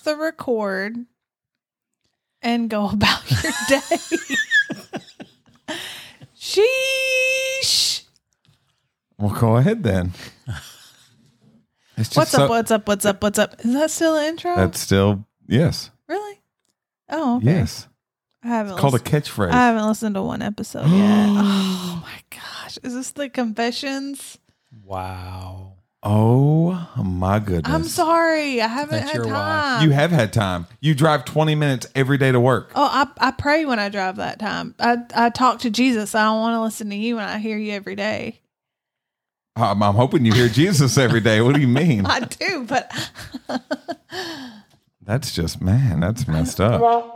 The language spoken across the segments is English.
the record and go about your day. Sheesh. Well, go ahead then. It's just What's so- up? What's up? What's up? What's up? Is that still the intro? That's still yes, really? Oh, okay. yes. I haven't It's called a catchphrase. I haven't listened to one episode yet. oh my gosh. Is this the confessions? Wow. Oh my goodness! I'm sorry. I haven't That's had your wife. time. You have had time. You drive 20 minutes every day to work. Oh, I, I pray when I drive that time. I, I talk to Jesus. I don't want to listen to you when I hear you every day. I'm, I'm hoping you hear Jesus every day. What do you mean? I do, but That's just man. That's messed up. I'm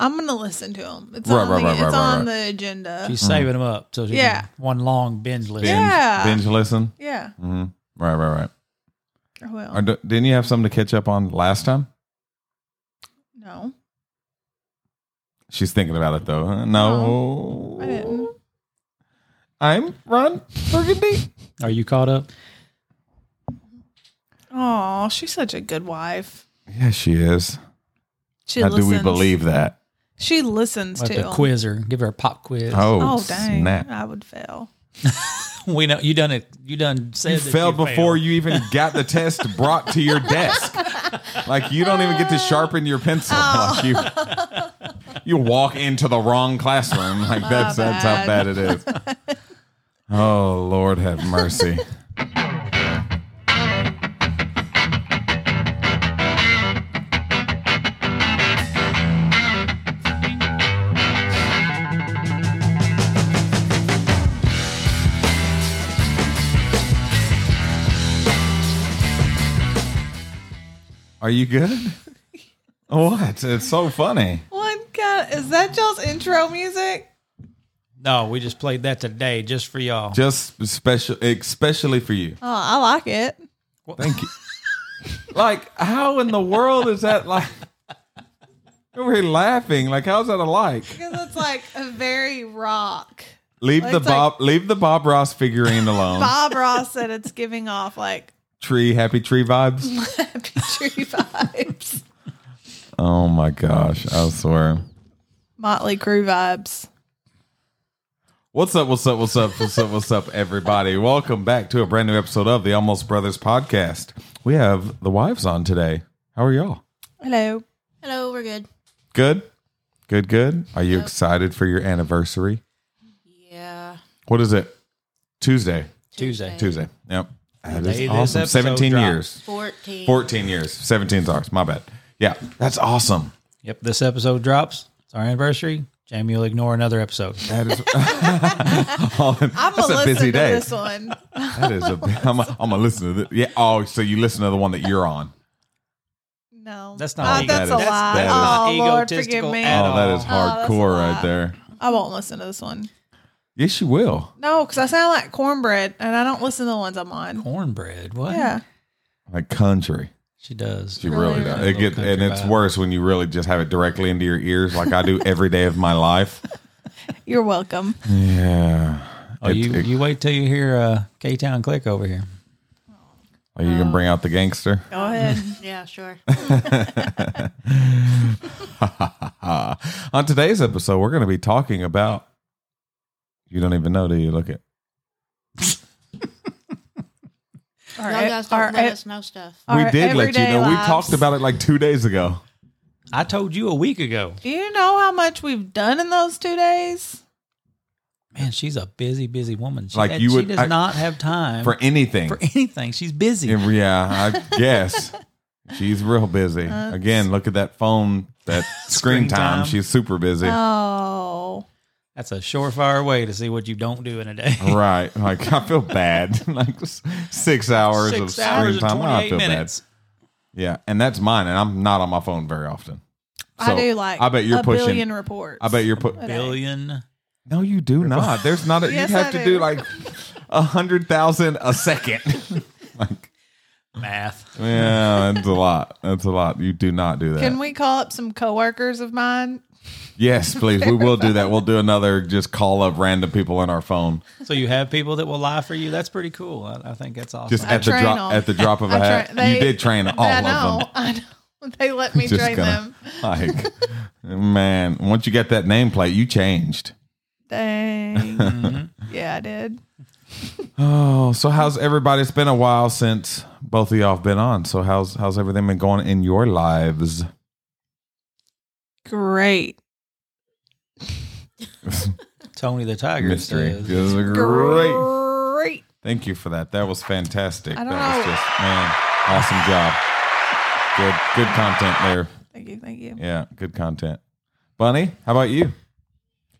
I'm gonna listen to him. It's Right, on, right, the, right, it's right, on right. the agenda. She's saving them up so she Yeah. can one long binge list. Binge, Yeah. binge listen. yeah. hmm Right, right, right. Well, Or d- didn't you have something to catch up on last time? no, She's thinking about it though. huh? No, I didn't. I'm Ron Burgundy. Are you caught up? Oh, she's such a good wife. Yeah, she is. She How listens. do we believe that? She listens Let to the quiz her. Give her a pop quiz. Oh, Oh dang! snap! I would fail. We know you done it. You done said You that failed you before failed. you even got the test brought to your desk. Like you don't even get to sharpen your pencil. Oh. Like you, you walk into the wrong classroom. Like that's that's how bad it is. Oh Lord, have mercy. Are you good? What? It's so funny. What kind? Is that y'all's intro music? No, we just played that today just for y'all. Just special, especially for you. Oh, I like it. Thank you. like, how in the world is that like? Over here laughing. Like, how's that alike? Because it's like a very rock. Leave the It's like- Bob. leave the Bob Ross figurine alone. Bob Ross said it's giving off like Tree, happy tree vibes. happy tree vibes, Oh my gosh! I swear. Motley Crue vibes. What's up? What's up? What's up? What's up? What's up, everybody? Welcome back to a brand new episode of the Almost Brothers podcast. We have the wives on today. How are y'all? Hello. Hello, we're good. Good. Good. Good. Are you excited for your anniversary? Yeah. What is it? Tuesday. Tuesday. Tuesday. Yep. That The this awesome. episode 17 drops. years. 14. 14 years. 17 is ours. My bad. Yeah. That's awesome. Yep. This episode drops. It's our anniversary. Jamie will ignore another episode. That is Oh, I'm that's gonna a listen busy to day. this one. That is a I'm a, I'm gonna listen to this. Yeah. Oh, so you listen to the one that you're on. No, That's not Uh, ego- that's a That is- lie. that is- oh Not Lord, forgive egotistical me. at Oh, that is Oh, that's a hardcore lie. right there. I won't listen to this one. Yes, you will. No, because I sound like cornbread, and I don't listen to the ones I'm on. Cornbread. What? Yeah, Like country. She does. She really, Really, does. really It get, and it's vibe. worse when you really just have it directly into your ears, like I do every day of my life. you're welcome. Yeah. Oh, It- you, it- you wait till you hear uh, K Town Click over here. Are you gonna bring out the gangster? Go ahead. Yeah, sure. On today's episode, we're going to be talking about. You don't even know, do you? Look at. All Y'all guys don't our- let us know stuff. our we did let you everyday know. We lives. talked about it like two days ago. I told you a week ago. Do you know how much we've done in those two days? Man, she's a busy, busy woman. She, Like and you she would- does I- not have time For anything. for anything. She's busy. yeah, I guess. She's real busy. Again, look at that phone, that screen, Screen time. time. She's super busy. Oh, That's a surefire way to see what you don't do in a day. right. Like, I feel bad. like, six hours of screen hours and time. I feel minutes. bad. Yeah. And that's mine. And I'm not on my phone very often. I do like. I bet you're a pushing. billion reports. I bet you're put. Billion. No, you do not. There's not. A, Yes, you have I to do. do like a hundred thousand a second. like, Math. yeah, that's a lot. That's a lot. You do not do that. Can we call up some coworkers of mine? Yes, please. We will do that. We'll do another just call up random people on our phone. So you have people that will lie for you. That's pretty cool. I, I think that's awesome. Just I at the train drop 'em. at the drop of a I hat. tra- they- you did train all I of them. I know. They let me Just train gonna- them. Like man, once you get that nameplate, you changed. Dang. Yeah, I did. Oh, so how's everybody? It's been a while since both of y'all have been on. So how's how's everything been going in your lives? Great. Tony the Tiger Mystery. says. Just great. Great. Thank you for that. That was fantastic. I That don't was know. just man, awesome job. Good good content there. Thank you. Thank you. Yeah, good content. Bunny, how about you?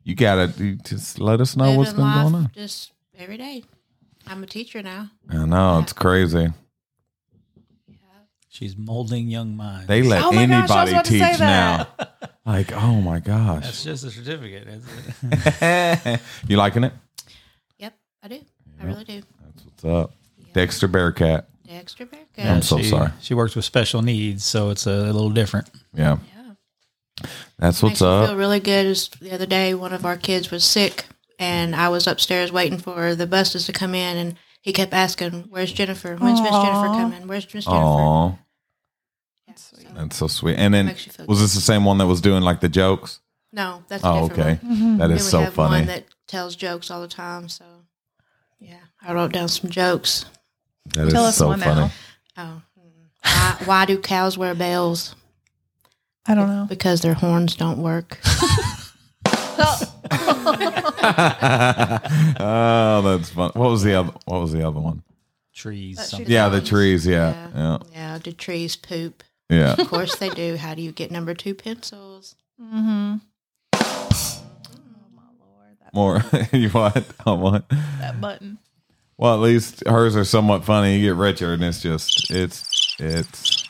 You gotta you just let us know what's Living been life going on. Just every day. I'm a teacher now. I know it's crazy. She's molding young minds. They let Oh my gosh, I was anybody about to say teach now. that. Like, oh my gosh. That's just a certificate. isn't it? you liking it? Yep, I do. I really do. That's what's up. Dexter Bearcat. Dexter Bearcat. I'm so she, sorry. She works with special needs, so it's a little different. Yeah, Yeah. that's what's Makes me up. feel really good. Is the other day one of our kids was sick, and I was upstairs waiting for the buses to come in, and he kept asking, "Where's Jennifer? When's Miss Jennifer coming? Where's Miss Jennifer?" Yeah, so- that's so sweet. And then Makes you feel was this the same one that was doing like the jokes? no, that's a Oh, different okay. one. That Then is we so have funny. one that tells jokes all the time. So, yeah, I wrote down some jokes. That is Tell us so one funny. now. Oh, mm. why, why do cows wear bells? I don't know. Because their horns don't work. oh, that's fun. What was the other? What was the other one? Trees. Something. Yeah, the thumbs. trees. Yeah, yeah, yeah. Do trees poop? Yeah. Of course they do. How do you get number two pencils? Mm-hmm. Oh my lord, that, More. you what? Oh, what? that button. Well, at least hers are somewhat funny. You get richer, and it's just, it's, it's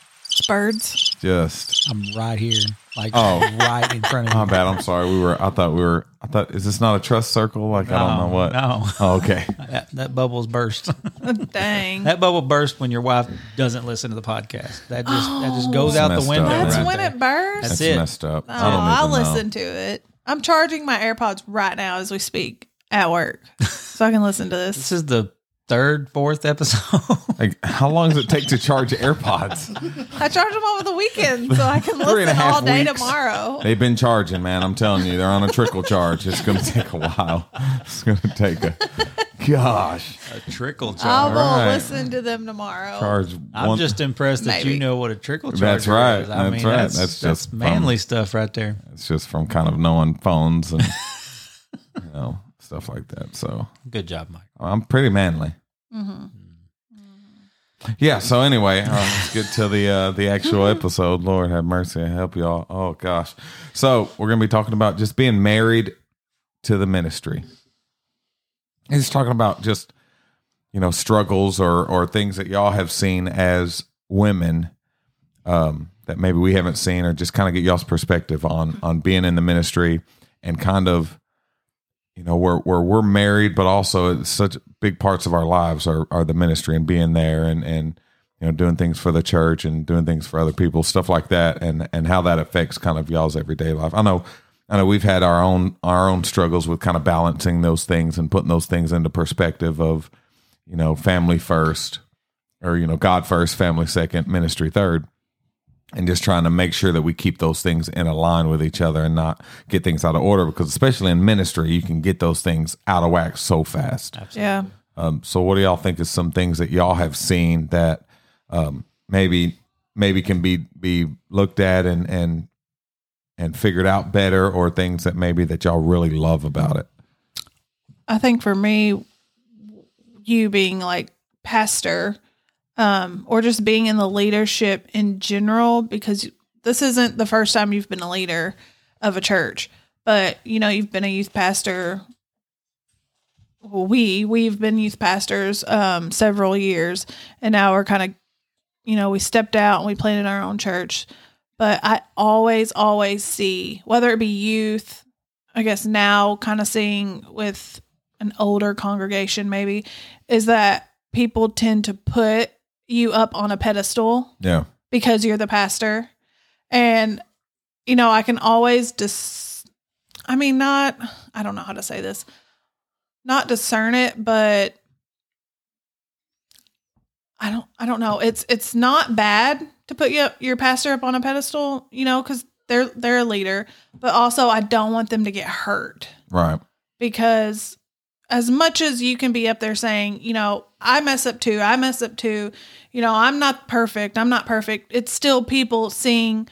Birds. Just. I'm right here, like Oh. right in front of you. My bad. I'm sorry. We were. I thought we were. I thought. Is this not a trust circle? Like I don't know what. No, Oh, okay. that, that bubble's burst. Dang. that bubble burst when your wife doesn't listen to the podcast. That just that just goes out the Messed window. up. That's right when there. it bursts. That's That's it. messed up. Oh, I don't I'll even know. listen to it. I'm charging my AirPods right now as we speak at work, so I can listen to This this. is the third, fourth episode. Like, how long does it take to charge AirPods? I charge them over the weekend, so I can Three and a listen all day weeks. tomorrow. They've been charging, man. I'm telling you, they're on a trickle charge. It's going to take a while. It's going to take a gosh a trickle I charge. will All right. listen to them tomorrow. charge. I'm just impressed that you know what a trickle charge That's right. is. I That's mean, right. That's, That's that's, just from- manly stuff right there. It's just from kind of knowing phones and you know stuff like that. So Good job, Mike. I'm pretty manly. hmm Yeah. So anyway, uh, let's get to the uh, the actual episode. Lord have mercy, I help y'all. Oh gosh. So we're gonna be talking about just being married to the ministry. He's talking about just you know struggles or or things that y'all have seen as women um, that maybe we haven't seen, or just kind of get y'all's perspective on on being in the ministry and kind of you know where where we're married, but also such big parts of our lives are are the ministry and being there and and you know doing things for the church and doing things for other people, stuff like that, and and how that affects kind of y'all's everyday life. I know. I know we've had our own our own struggles with kind of balancing those things and putting those things into perspective of, you know, family first, or you know, God first, family second, ministry third and just trying to make sure that we keep those things in a line with each other and not get things out of order because especially in ministry you can get those things out of whack so fast. Yeah. um, so what do y'all think is some things that y'all have seen that um, maybe maybe can be be looked at and and and figured out better or things that maybe that y'all really love about it? I think for me, you being like pastor, um, or just being in the leadership in general, because this isn't the first time you've been a leader of a church, but you know, you've been a youth pastor. We we've been youth pastors um, several years, and now we're kind of, you know, we stepped out and we planted our own church. But I always, always see whether it be youth, I guess now kind of seeing with an older congregation maybe is that people tend to put you up on a pedestal yeah because you're the pastor and you know i can always dis- I mean, not, I don't know how to say this, not discern it, but I don't, I don't know. It's, it's not bad to put your, your pastor up on a pedestal, you know, cause they're, they're a leader, but also I don't want them to get hurt Right. because as much as you can be up there saying, you know, I mess up too, I mess up too, you know, I'm not perfect, I'm not perfect, it's still people seeing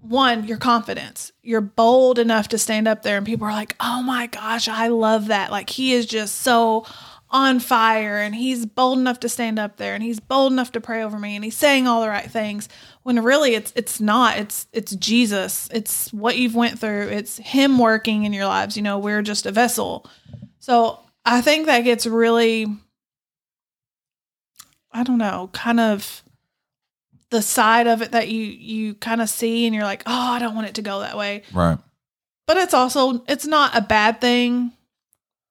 one, your confidence. You're bold enough to stand up there and people are like, oh my gosh, I love that. Like he is just so on fire and he's bold enough to stand up there and he's bold enough to pray over me and he's saying all the right things when really it's it's not. It's it's Jesus. It's what you've went through. It's him working in your lives. You know we're just a vessel. So I think that gets really I don't know kind of the side of it that you you kind of see and you're like oh I don't want it to go that way. Right. but it's also it's not a bad thing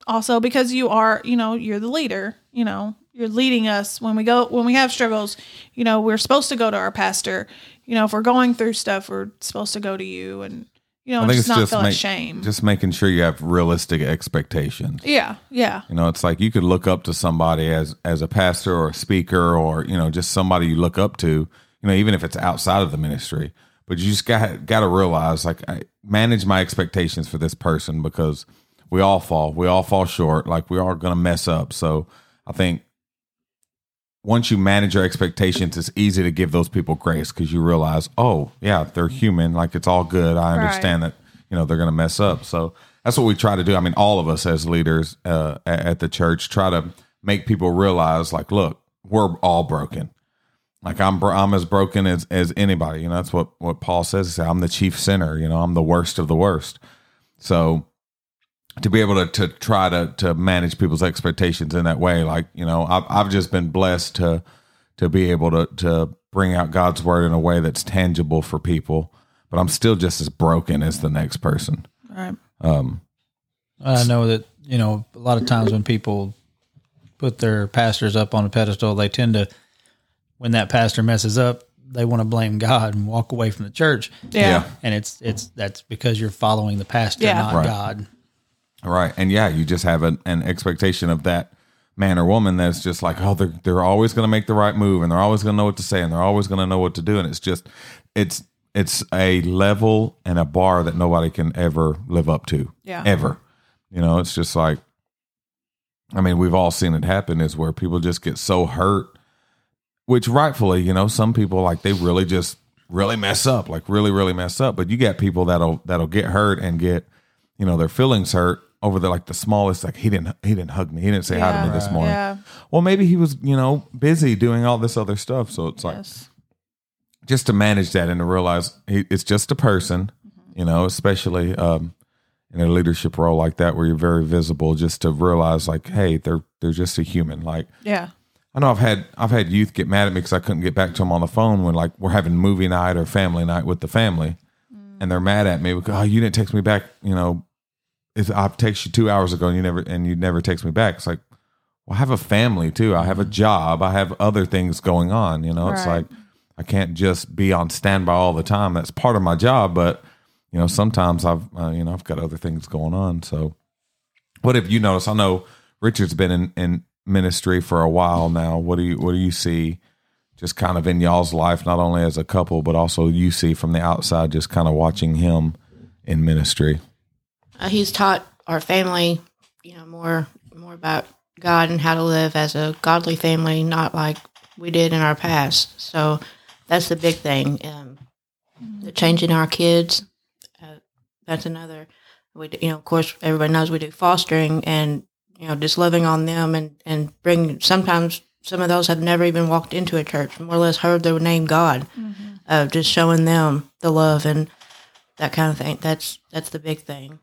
also because you are you know you're the leader you know you're leading us. When we go when we have struggles you know we're supposed to go to our pastor. You know if we're going through stuff we're supposed to go to you. And you know just not feel make- ashamed just making sure you have realistic expectations. yeah yeah. You know, it's like you could look up to somebody as as a pastor or a speaker or you know just somebody you look up to. You know, even if it's outside of the ministry, but you just got got to realize like I manage my expectations for this person because we all fall, we all fall short. Like we are going to mess up. So I think once you manage your expectations, it's easy to give those people grace because you realize, oh yeah, they're human. Like it's all good. I Right. understand that you know they're going to mess up. So that's what we try to do. I mean, all of us as leaders uh, at, the church try to make people realize, like, look, we're all broken. Like I'm, I'm as broken as as anybody. You know, that's what what Paul says. I'm the chief sinner. You know, I'm the worst of the worst. So to be able to, to try to to manage people's expectations in that way like you know I've, I've just been blessed to to be able to to bring out god's word in a way that's tangible for people but i'm still just as broken as the next person right um I know that you know a lot of times when people put their pastors up on a pedestal, they tend to when that pastor messes up, they want to blame God and walk away from the church. yeah, And it's it's that's because you're following the pastor, Yeah. not Right. God. Right. And yeah you just have an, an expectation of that man or woman that's just like oh they're they're always going to make the right move and they're always going to know what to say and they're always going to know what to do. And it's just it's it's a level and a bar that nobody can ever live up to. Yeah. ever. You know it's just like i mean we've all seen it happen is where people just get so hurt which rightfully you know some people like they really just really mess up like really really mess up. But you got people that'll that'll get hurt and get you know their feelings hurt over the like the smallest like he didn't he didn't hug me he didn't say hi to Yeah. me this morning yeah well maybe he was you know busy doing all this other stuff so it's like yes just to manage that and to realize he, it's just a person, you know, especially um, in a leadership role like that where you're very visible. Just to realize, like, hey, they're they're just a human. Like, yeah I know I've had I've had youth get mad at me because I couldn't get back to them on the phone when like we're having movie night or family night with the family, and they're mad at me because oh you didn't text me back. You know, it's, I've texted you two hours ago and you never and you never text me back. It's like, well, I have a family too. I have a job. I have other things going on. You know, it's like I can't just be on standby all the time. That's part of my job, but you know, sometimes I've uh, you know I've got other things going on. So, what have you noticed? I know Richard's been in, in ministry for a while now. What do you what do you see? Just kind of in y'all's life, not only as a couple, but also you see from the outside, just kind of watching him in ministry. Uh, he's taught our family, you know, more more about God and how to live as a godly family, not like we did in our past. So that's the big thing. Um, the changing our kids. Uh, that's another. We, do- you know, of course, everybody knows we do fostering, and you know, just loving on them and and bring. Sometimes some of those have never even walked into a church, more or less heard the name God. Uh, just showing them the love and that kind of thing. That's that's the big thing.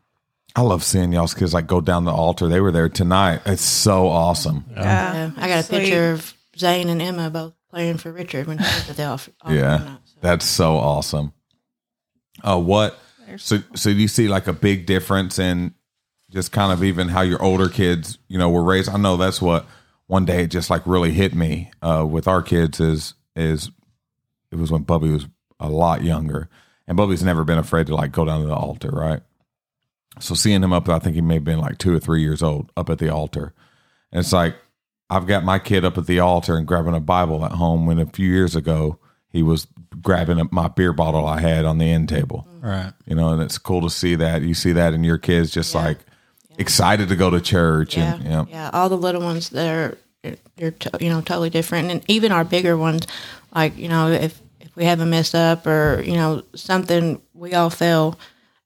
I love seeing y'all's kids like go down the altar. They were there tonight. It's so awesome. yeah Yeah, I got a Sweet. picture of Zane and Emma both playing for Richard when he was at the off. off Yeah, night, so. that's so awesome. Uh, what? So, so do you see like a big difference in just kind of even how your older kids, you know, were raised? I know that's what one day it just like really hit me uh, with our kids is is it was when Bubby was a lot younger, and Bubby's never been afraid to like go down to the altar, right? So seeing him up, I think he may have been like two or three years old up at the altar. And it's like, I've got my kid up at the altar and grabbing a Bible at home when a few years ago he was grabbing my beer bottle I had on the end table. Right. You know, and it's cool to see that. You see that in your kids just Yeah. like excited to go to church. Yeah, And, yeah. yeah. All the little ones, they're they're to, you know totally different, and even our bigger ones, like you know if if we have a mess up or you know something, we all fail,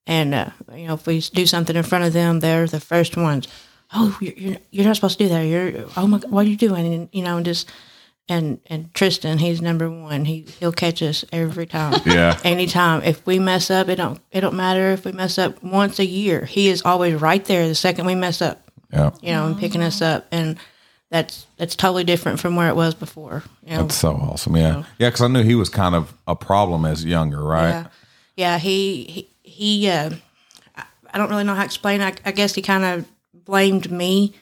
and uh, you know if we do something in front of them, they're the first ones. Oh, you're you're, you're not supposed to do that. You're oh my, God, what are you doing? And you know, and just and and Tristan, he's number one. He he'll catch us every time. Yeah. Anytime. If we mess up, it don't it don't matter if we mess up once a year. He is always right there the second we mess up Yeah. you know, and picking us up, and that's that's totally different from where it was before. You know, That's so awesome. Yeah. Yeah. Cause I knew he was kind of a problem as younger, right? yeah, yeah. He he, he uh, I- don't really know how to explain. I, I guess he kind of blamed me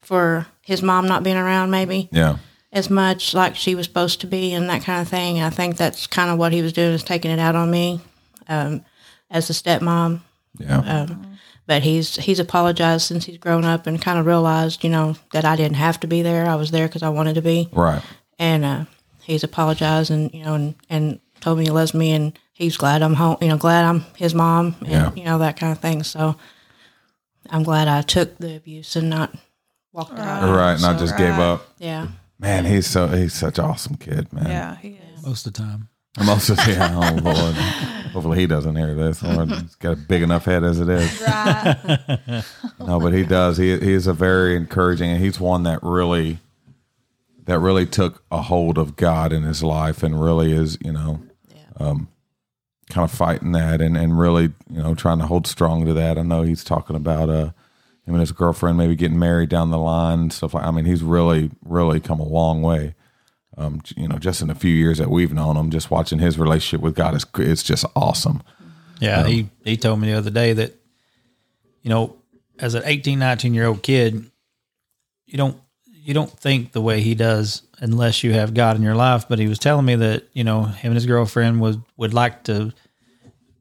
for his mom not being around, maybe Yeah. as much like she was supposed to be, and that kind of thing. I think that's kind of what he was doing is taking it out on me um, as a stepmom. Yeah. Um, but he's he's apologized since he's grown up and kind of realized, you know, that I didn't have to be there. I was there because I wanted to be, right. and uh, he's apologized and you know and, and told me he loves me and he's glad I'm home. You know, glad I'm his mom and Yeah. you know that kind of thing. So I'm glad I took the abuse and not walked out. Right. And I So, just gave up. yeah, Man, he's so, he's such an awesome kid, man. Yeah, he is. Most of the time. Most of yeah, oh Lord. Hopefully he doesn't hear this. Lord, he's got a big enough head as it is. Right. No, but he does. He he is a very encouraging, and he's one that really, that really took a hold of God in his life, and really is you know, um, kind of fighting that, and and really you know trying to hold strong to that. I know he's talking about uh him and his girlfriend maybe getting married down the line and stuff like. I mean, he's really really come a long way. Um, you know, just in a few years that we've known him, just watching his relationship with God is it's just awesome. Yeah, he he told me the other day that you know, as an 18, 19 year old kid, you don't you don't think the way he does unless you have God in your life, but he was telling me that, you know, him and his girlfriend would would like to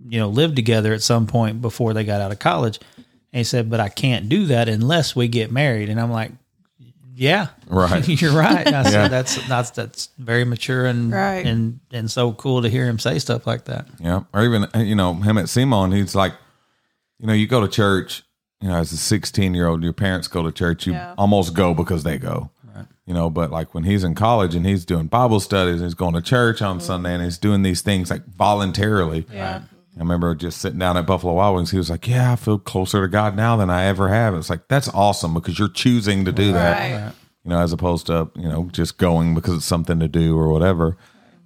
you know, live together at some point before they got out of college. And he said, "But I can't do that unless we get married." And I'm like, "Yeah, Right. You're right." I Yeah. said, "That's that's that's very mature and Right. and and so cool to hear him say stuff like that." Yeah. Or even, you know, him at Simon, he's like, you know, you go to church, you know, as a 16 year old, your parents go to church, you Yeah. almost go because they go. You know, but like when he's in college and he's doing Bible studies, and he's going to church on Sunday and he's doing these things like voluntarily. Yeah. I remember just sitting down at Buffalo Wild Wings. He was like, "Yeah, I feel closer to God now than I ever have." It's like that's awesome because you're choosing to do that Right. you know, as opposed to you know just going because it's something to do or whatever.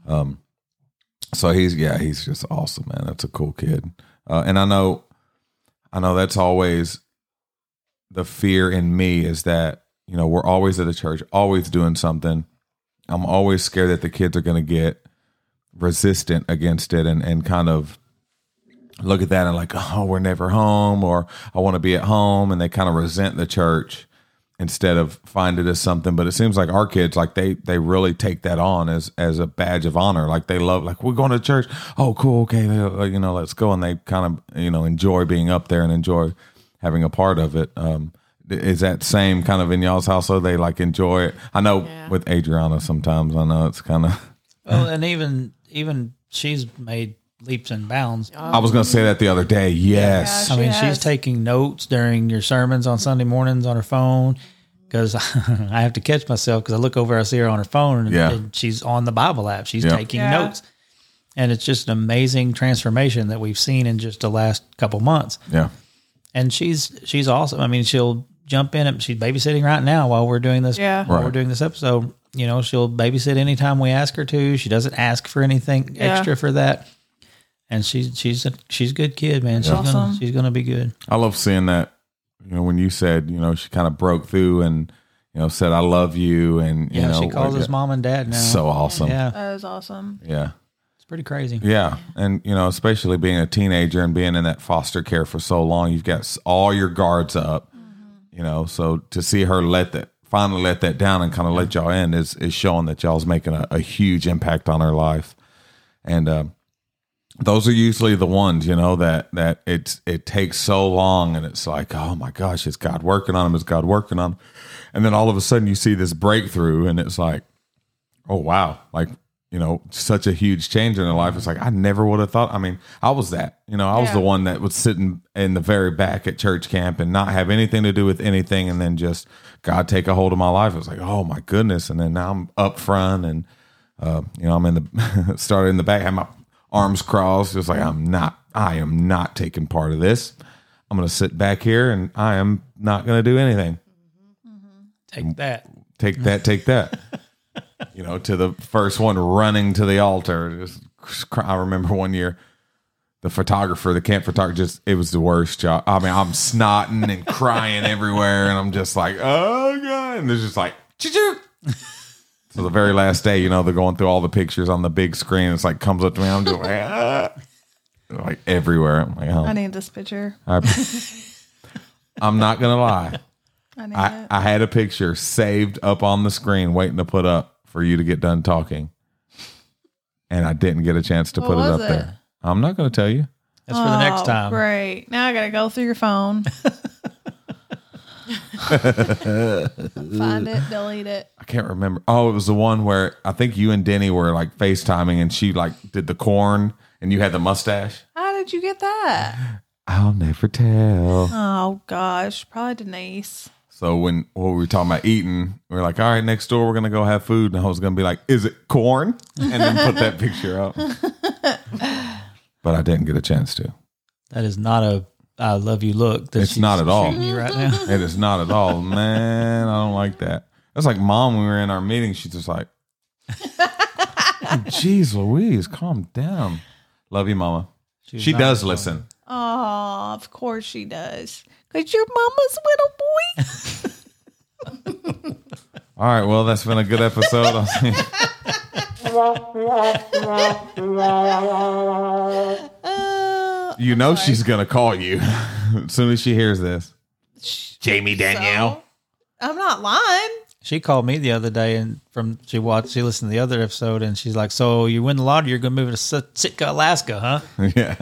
Um, so he's yeah, he's just awesome, man. That's a cool kid, uh, and I know, I know that's always the fear in me is that you know we're always at the church, always doing something. I'm always scared that the kids are going to get resistant against it and and kind of look at that and like, oh, we're never home, or I want to be at home, and they kind of resent the church instead of find it as something. But it seems like our kids, like they they really take that on as as a badge of honor. Like they love, like we're going to church. Oh, cool, okay, you know, let's go, and they kind of you know enjoy being up there and enjoy having a part of it. Um, is that same kind of in y'all's house. household? They like enjoy it. I know Yeah. with Adriana sometimes. I know it's kind of. Well, and even even she's made leaps and bounds. I was going to say that the other day. Yes. I mean, has. she's taking notes during your sermons on Sunday mornings on her phone because I have to catch myself because I look over, I see her on her phone, and, Yeah. and she's on the Bible app. She's Yeah. taking Yeah. notes, and it's just an amazing transformation that we've seen in just the last couple months. Yeah. And she's she's awesome. I mean, she'll jump in and she's babysitting right now while we're doing this. Yeah. while we're doing this episode. You know, she'll babysit anytime we ask her to. She doesn't ask for anything Yeah. extra for that. And she's she's a she's a good kid, man. She's gonna she's gonna be good. I love seeing that. You know, when you said, you know, she kind of broke through and, you know, said, I love you. And, you Yeah, know, she calls like, us mom and dad now. So awesome. yeah, That is awesome. Yeah. It's pretty crazy. Yeah. And, you know, especially being a teenager and being in that foster care for so long, you've got all your guards up, you know, so to see her let that, finally let that down and kind of let y'all in is, is showing that y'all's making a, a huge impact on her life. And, um, those are usually the ones you know that that it's it takes so long and it's like oh my gosh is god working on them is god working on them and then all of a sudden you see this breakthrough and it's like oh wow like you know such a huge change in their life it's like i never would have thought i mean i was that you know i was Yeah. the one that was sitting in the very back at church camp and not have anything to do with anything and then just god take a hold of my life it was like oh my goodness and then now i'm up front and uh, you know, I'm in the started in the back, had my arms crossed, just like I'm not, I am not taking part of this. I'm going to sit back here and I am not going to do anything. Take that. Take that, take that. you know, to the first one running to the altar. Just, I remember one year, the photographer, the camp photographer, just it was the worst job. I mean, I'm snotting and crying everywhere, and I'm just like, oh god, and there's just like, choo So the very last day, you know, they're going through all the pictures on the big screen. It's like comes up to me. I'm just like, ah. like everywhere. I'm like, oh, I need this picture. I, I'm not gonna lie. I I. I had a picture saved up on the screen, waiting to put up for you to get done talking, and I didn't get a chance to What put it was up it? there. I'm not going to tell you. That's for the next Oh, time. Great. Now I got to go through your phone. Find it, delete it. I can't remember. Oh, it was the one where I think you and Denny were like FaceTiming, and she like did the corn, and you had the mustache. How did you get that? I'll never tell. Oh gosh, probably Denise. So when, when we were talking about eating, we were like, all right, next door we're gonna go have food, and I was gonna be like, is it corn? And then put that picture up. But I didn't get a chance to. That is not a I love you look. That It's she's not at all. You right now. It is not at all, man. I don't like that. That's like mom when we were in our meeting. She's just like, "Jeez, Louise, calm down." Love you, mama. She's She does listen. Oh, of course she does. Cause your mama's little boy. All right, well, that's been a good episode. I'll see. Uh, You know she's gonna call you as soon as she hears this. Jamie Danielle. so, I'm not lying. She called me the other day and from she watched she listened to the other episode and she's like, "So you win the lottery, you're gonna move to Sitka, Alaska, huh?" yeah,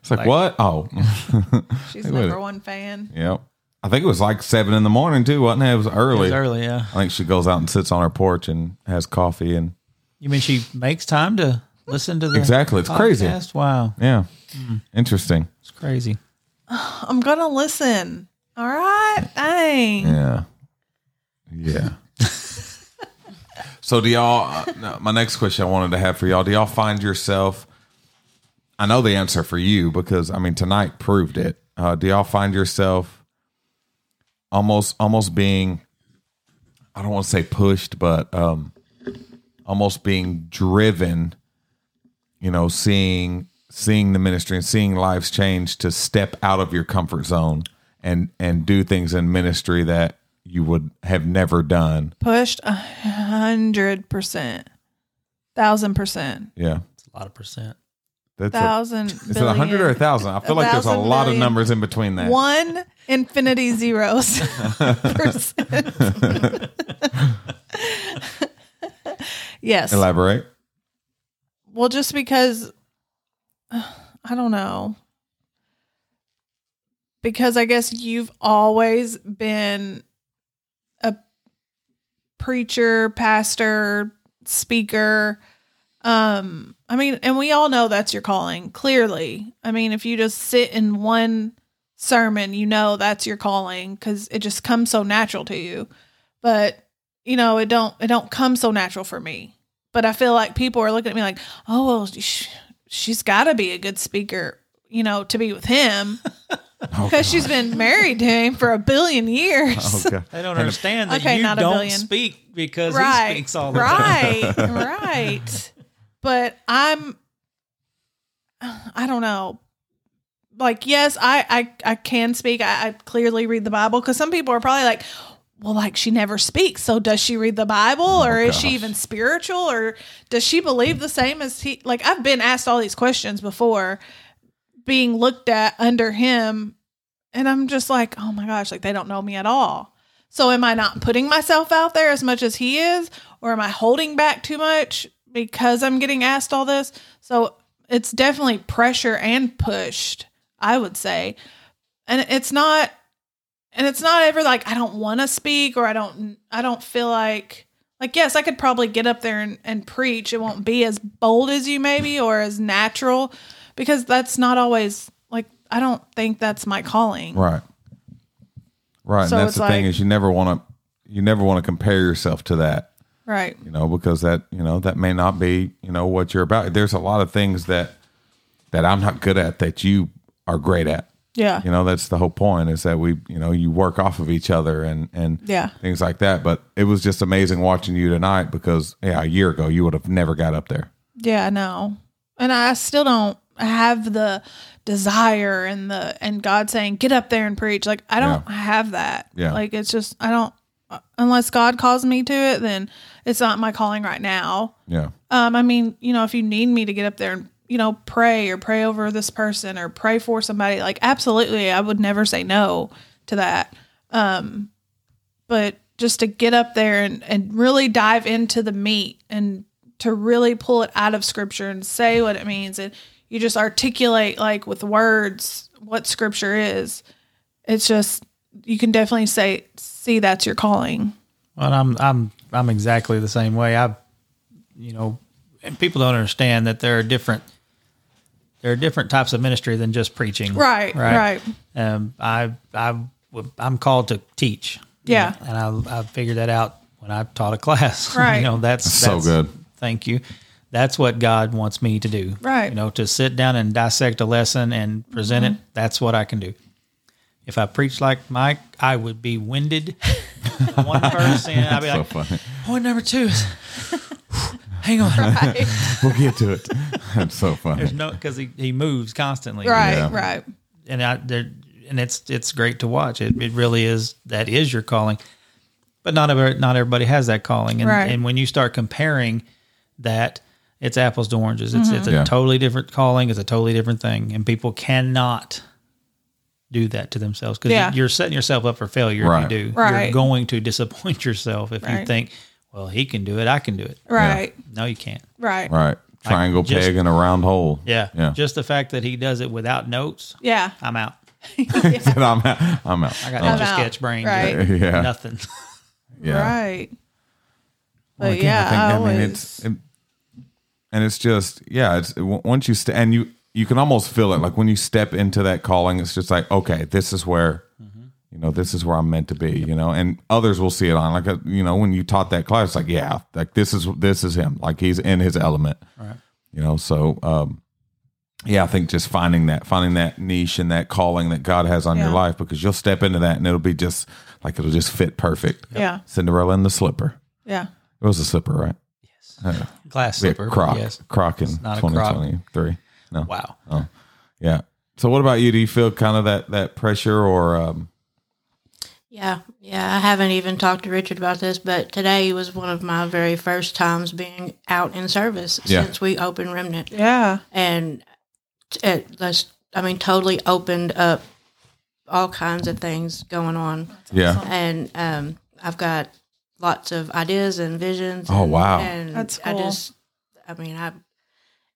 it's like, Like- what? Oh, She's Hey, wait. number one fan. yep. I think it was like seven in the morning too, wasn't it? It was It early. was early, yeah. I think she goes out and sits on her porch and has coffee and You mean she makes time to listen to the Exactly. It's crazy. Wow, yeah, hmm. interesting. it's crazy. I'm gonna listen. All right. Dang. Yeah, yeah. So do y'all? Uh, my next question I wanted to have for y'all: Do y'all find yourself? I know the answer for you because I mean tonight proved it. Uh, do y'all find yourself almost almost being? I don't want to say pushed, but um, almost being driven. You know, seeing seeing the ministry and seeing lives change to step out of your comfort zone and and do things in ministry that you would have never done. Pushed a hundred percent, thousand percent, Yeah. It's a lot of percent. That's a, thousand. is it a hundred or a thousand? I feel like there's a thousand lot of billion. numbers in between that. One infinity zeros percent. yes. Elaborate. Well, just because uh, I don't know. Because I guess you've always been a preacher, pastor, speaker. Um, I mean, and we all know that's your calling, clearly. I mean, if you just sit in one sermon, you know that's your calling cuz it just comes so natural to you. But, you know, it don't it don't come so natural for me but I feel like people are looking at me like, oh, well, sh- she's got to be a good speaker, you know, to be with him Oh, because she's been married to him for a billion years. Okay. They don't understand that Okay, you not a don't billion. speak because right, he speaks all the time. right, right. But I'm, I don't know. Like, yes, I I, I can speak. I, I clearly read the Bible because some people are probably like, well, like she never speaks. So does she read the Bible or is she even spiritual or does she believe the same as he? Like, I've been asked all these questions before being looked at under him. And I'm just like, oh my gosh, like they don't know me at all. So am I not putting myself out there as much as he is? Or am I holding back too much because I'm getting asked all this? So it's definitely pressure and pushed, I would say. And it's not and it's not ever like I don't want to speak or I don't I don't feel like like yes, I could probably get up there and, and preach. It won't be as bold as you maybe or as natural because that's not always like I don't think that's my calling. Right. Right. So and that's the thing is you never want to you never want to compare yourself to that, Right. you know, because that, you know, that may not be, you know, what you're about. There's a lot of things that that I'm not good at that you are great at. Yeah. You know, that's the whole point is that we, you know, you work off of each other and and Yeah. things like that. But it was just amazing watching you tonight because yeah, a year ago you would have never got up there. Yeah, I know. And I still don't have the desire and the and God saying get up there and preach. Like I don't have that. Yeah. Like it's just I don't unless God calls me to it, then it's not my calling right now. Yeah. Um I mean, you know, if you need me to get up there and you know, pray or pray over this person or pray for somebody, like absolutely I would never say no to that. Um but just to get up there and, and really dive into the meat and to really pull it out of scripture and say what it means and you just articulate like with words what scripture is it's just you can definitely say see that's your calling Well, I'm I'm I'm exactly the same way. I, you know, and people don't understand that there are different there are different types of ministry than just preaching. right right, Um, I I I'm called to teach. Yeah. and I I figured that out when I taught a class. Right. you know that's, So good. Thank you. That's what God wants me to do. Right. You know, to sit down and dissect a lesson and present Mm-hmm. it. That's what I can do. If I preach like Mike, I would be winded. One person, I'd be So like, funny. point number two is, hang on. We'll get to it. That's so funny. There's no because he, he moves constantly. right Yeah. right and I there and it's it's great to watch. It it really is that is your calling. But not every, not everybody has that calling. And Right. and when you start comparing that, it's apples to oranges. It's it's a mm-hmm. Yeah. totally different calling, it's a totally different thing. And people cannot do that to themselves because Yeah. you're setting yourself up for failure Right. if you do. Right. You're going to disappoint yourself if you think, well, he can do it, I can do it. right No, you can't. right Right. Triangle just- peg in a round hole. Yeah. Yeah. Just the fact that he does it without notes, yeah I'm out. I'm out. I'm out. I got I'm no out. sketch brain. Right. Yeah. Nothing. Yeah. right but again, yeah I, think, I, I, mean, it's it, and it's just yeah. It's once you st- and you you can almost feel it like when you step into that calling. It's just like okay, this is where you know this is where I'm meant to be. You know, and others will see it on like a, you know when you taught that class, like yeah, like this is this is him. Like he's in his element. Right. You know, so um, yeah, I think just finding that finding that niche and that calling that God has on your life because you'll step into that and it'll be just like it'll just fit perfect. yeah Cinderella in the slipper. yeah It was a slipper, right? Yes. Glass slipper. croc. Yes. Croc in not a croc. 2023. No. Wow. Oh, yeah. So what about you? Do you feel kind of that, that pressure or, um, Yeah, yeah. I haven't even talked to Richard about this, but today was one of my very first times being out in service Yeah. since we opened Remnant, yeah and it just, I mean, totally opened up all kinds of things going on, yeah. and um, I've got lots of ideas and visions. Oh, and- wow. And That's I cool. just, I mean, I.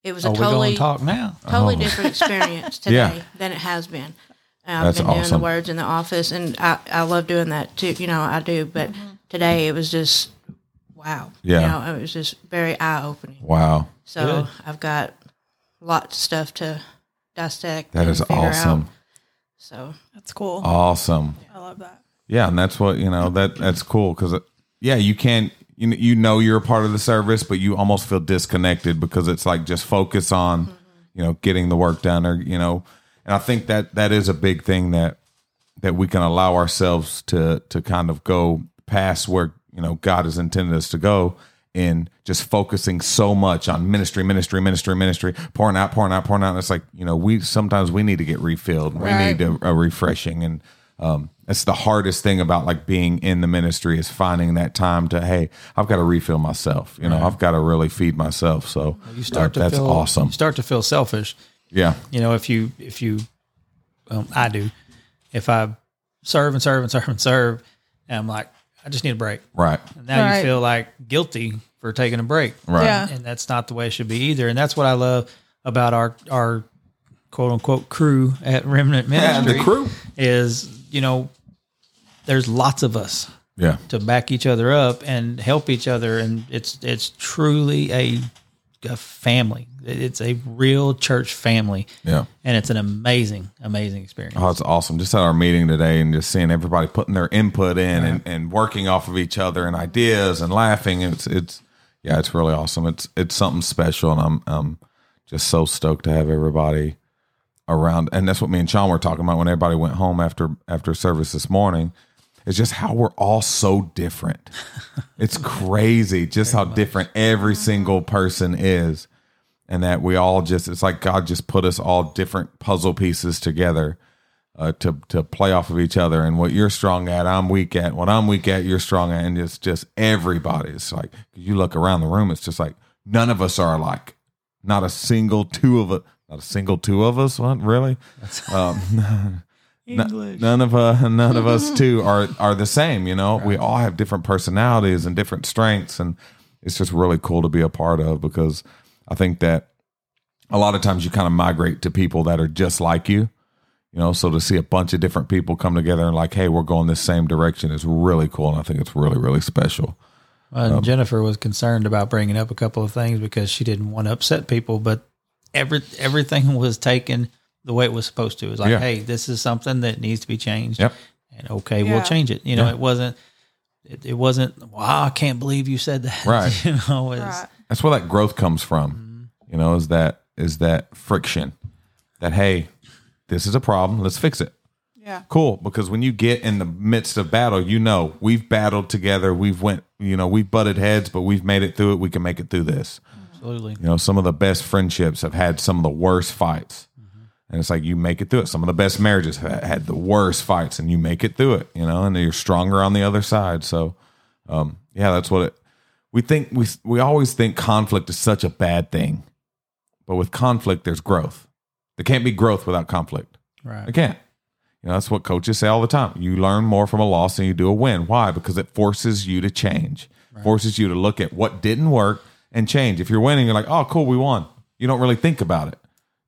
It was Oh, a we're totally talk now. totally Oh. different experience today Yeah. than it has been. And I've That's been doing awesome. the words in the office, and I, I love doing that too. You know, I do. But mm-hmm. today it was just wow. Yeah. You know, it was just very eye opening. Wow. So Good. I've got lots of stuff to dissect. That and is awesome. Out. So that's cool Awesome. i love that Yeah. And that's what, you know, that that's cool. Cause yeah, you can't, you, you know, you're a part of the service, but you almost feel disconnected because it's like just focus on, you know, getting the work done or, you know, and I think that that is a big thing that, that we can allow ourselves to, to kind of go past where, you know, God has intended us to go in just focusing so much on ministry, ministry, ministry, ministry, pouring out, pouring out, pouring out. And it's like, you know, we sometimes we need to get refilled. We need a, a refreshing. And um, that's the hardest thing about like being in the ministry is finding that time to, hey, I've got to refill myself. You know, I've got to really feed myself. So You start that- to that's feel awesome. You start to feel selfish. Yeah. You know, if you if you, well, I do. If I serve and serve and serve and serve, and I'm like, I just need a break. Right. And now Right. you feel like guilty for taking a break. Right. Yeah. and that's not the way it should be either. And that's what I love about our our quote unquote crew at Remnant Yeah, Ministry the crew. is you know there's lots of us Yeah. to back each other up and help each other and it's it's truly a, a family it's a real church family Yeah. and it's an amazing amazing experience Oh, it's awesome. Just at our meeting today and just seeing everybody putting their input in and, and working off of each other and ideas and laughing. It's it's yeah, it's really awesome. It's it's something special and I'm um just so stoked to have everybody around and that's what me and Sean were talking about when everybody went home after after service this morning. It's just how we're all so different. It's crazy just how different every single person is and that we all just it's like God just put us all different puzzle pieces together uh, to to play off of each other. And what you're strong at I'm weak at. What I'm weak at you're strong at. And it's just everybody it's like you look around the room it's just like none of us are alike. Not a single two of it not a single two of us what really um, English. none of uh, none of us two are are the same. You know, we all have different personalities and different strengths, and it's just really cool to be a part of because I think that a lot of times you kind of migrate to people that are just like you. You know, so to see a bunch of different people come together and like, hey, we're going this same direction is really cool, and I think it's really really special. Uh, Jennifer was concerned about bringing up a couple of things because she didn't want to upset people, but every everything was taken the way it was supposed to. It was like, Yeah. hey, this is something that needs to be changed. Yep. And okay, Yeah. we'll change it. You know, Yeah. it wasn't. It, it wasn't. Wow, I can't believe you said that. Right. you know, it's, Right. That's where that growth comes from. Mm-hmm. You know, is that is that friction that hey, this is a problem, let's fix it. Yeah. cool because when you get in the midst of battle you know we've battled together we've went you know we've butted heads but we've made it through it we can make it through this Absolutely. you know some of the best friendships have had some of the worst fights and it's like you make it through it some of the best marriages have had the worst fights and you make it through it you know and you're stronger on the other side so um yeah that's what it we think we we always think conflict is such a bad thing but with conflict there's growth there can't be growth without conflict Right. it can't. You know, that's what coaches say all the time. You learn more from a loss than you do a win. Why? Because it forces you to change, forces you to look at what didn't work and change. If you're winning, you're like, oh, cool, we won. You don't really think about it.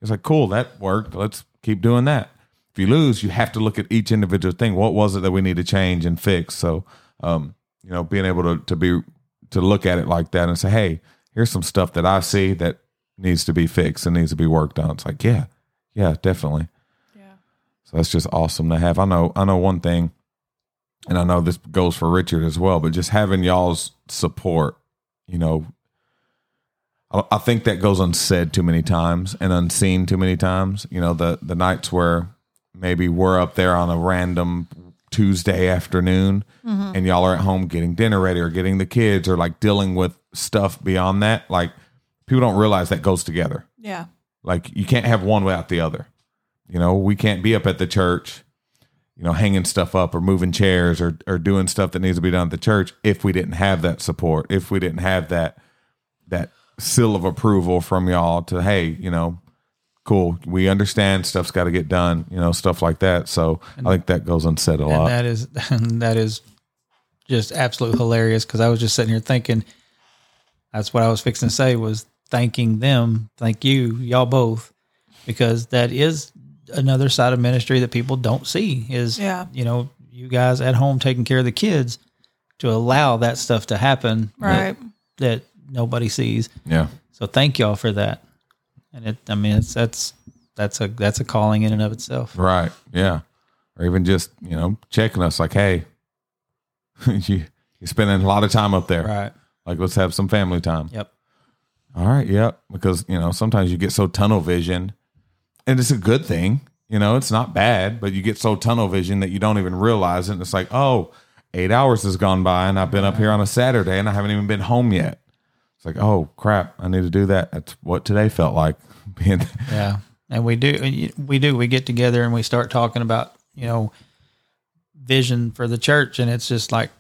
It's like, cool, that worked. Let's keep doing that. If you lose, you have to look at each individual thing. What was it that we need to change and fix? So, um, you know, being able to, to be, to look at it like that and say, hey, here's some stuff that I see that needs to be fixed and needs to be worked on. It's like, yeah, yeah, definitely. Yeah. So that's just awesome to have. I know I know one thing, and I know this goes for Richard as well, but just having y'all's support, you know, I, I think that goes unsaid too many times and unseen too many times. You know, the the nights where maybe we're up there on a random Tuesday afternoon mm-hmm. and y'all are at home getting dinner ready or getting the kids or like dealing with stuff beyond that. Like people don't realize that goes together. Yeah. Like you can't have one without the other. You know, we can't be up at the church, you know, hanging stuff up or moving chairs or or doing stuff that needs to be done at the church if we didn't have that support, if we didn't have that that seal of approval from y'all to hey, you know, cool, we understand stuff's got to get done, you know, stuff like that. So I think that goes unsaid a and lot. that is that is just absolutely hilarious because I was just sitting here thinking that's what I was fixing to say was thanking them, thank you, y'all both, because that is another side of ministry that people don't see is Yeah. you know you guys at home taking care of the kids to allow that stuff to happen that- Right. that, nobody sees. yeah. So thank y'all for that. And it I mean it's that's that's a that's a calling in and of itself. Right. Yeah. Or even just, you know, checking us like, hey, you you're spending a lot of time up there. Right. Like let's have some family time. Yep. All right, yep. Because, you know, sometimes you get so tunnel vision and it's a good thing. You know, it's not bad, but you get so tunnel vision that you don't even realize it. And it's like, oh, eight hours has gone by and I've been up here on a Saturday and I haven't even been home yet. It's like, oh crap, I need to do that. That's what today felt like. Being Yeah, and we do. We do. We get together and we start talking about you know vision for the church, and it's just like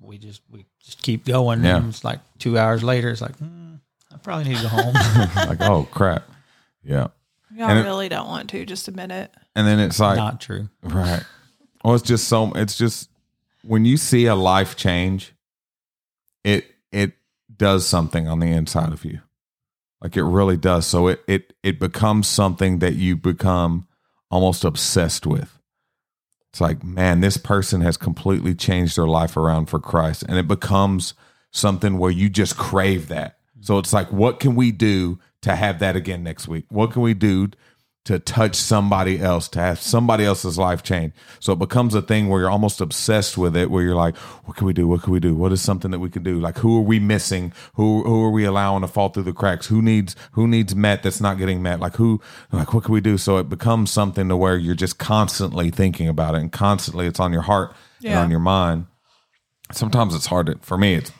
we just we just keep going. Yeah. And it's like two hours later, it's like hmm, I probably need to go home. like, oh crap. Yeah. Y'all And it- really don't want to just admit it. And then it's like Not true. Right. Well, it's just so it's just when you see a life change, it it does something on the inside of you. Like it really does. So it it it becomes something that you become almost obsessed with. It's like, man, this person has completely changed their life around for Christ. And it becomes something where you just crave that. So it's like, what can we do to have that again next week? What can we do to touch somebody else, to have somebody else's life change? So it becomes a thing where you're almost obsessed with it, where you're like, what can we do? What can we do? What is something that we can do? Like, who are we missing? Who who are we allowing to fall through the cracks? Who needs who needs met that's not getting met? Like who like what can we do? So it becomes something to where you're just constantly thinking about it and constantly it's on your heart and on your mind. Sometimes it's hard to, for me, it's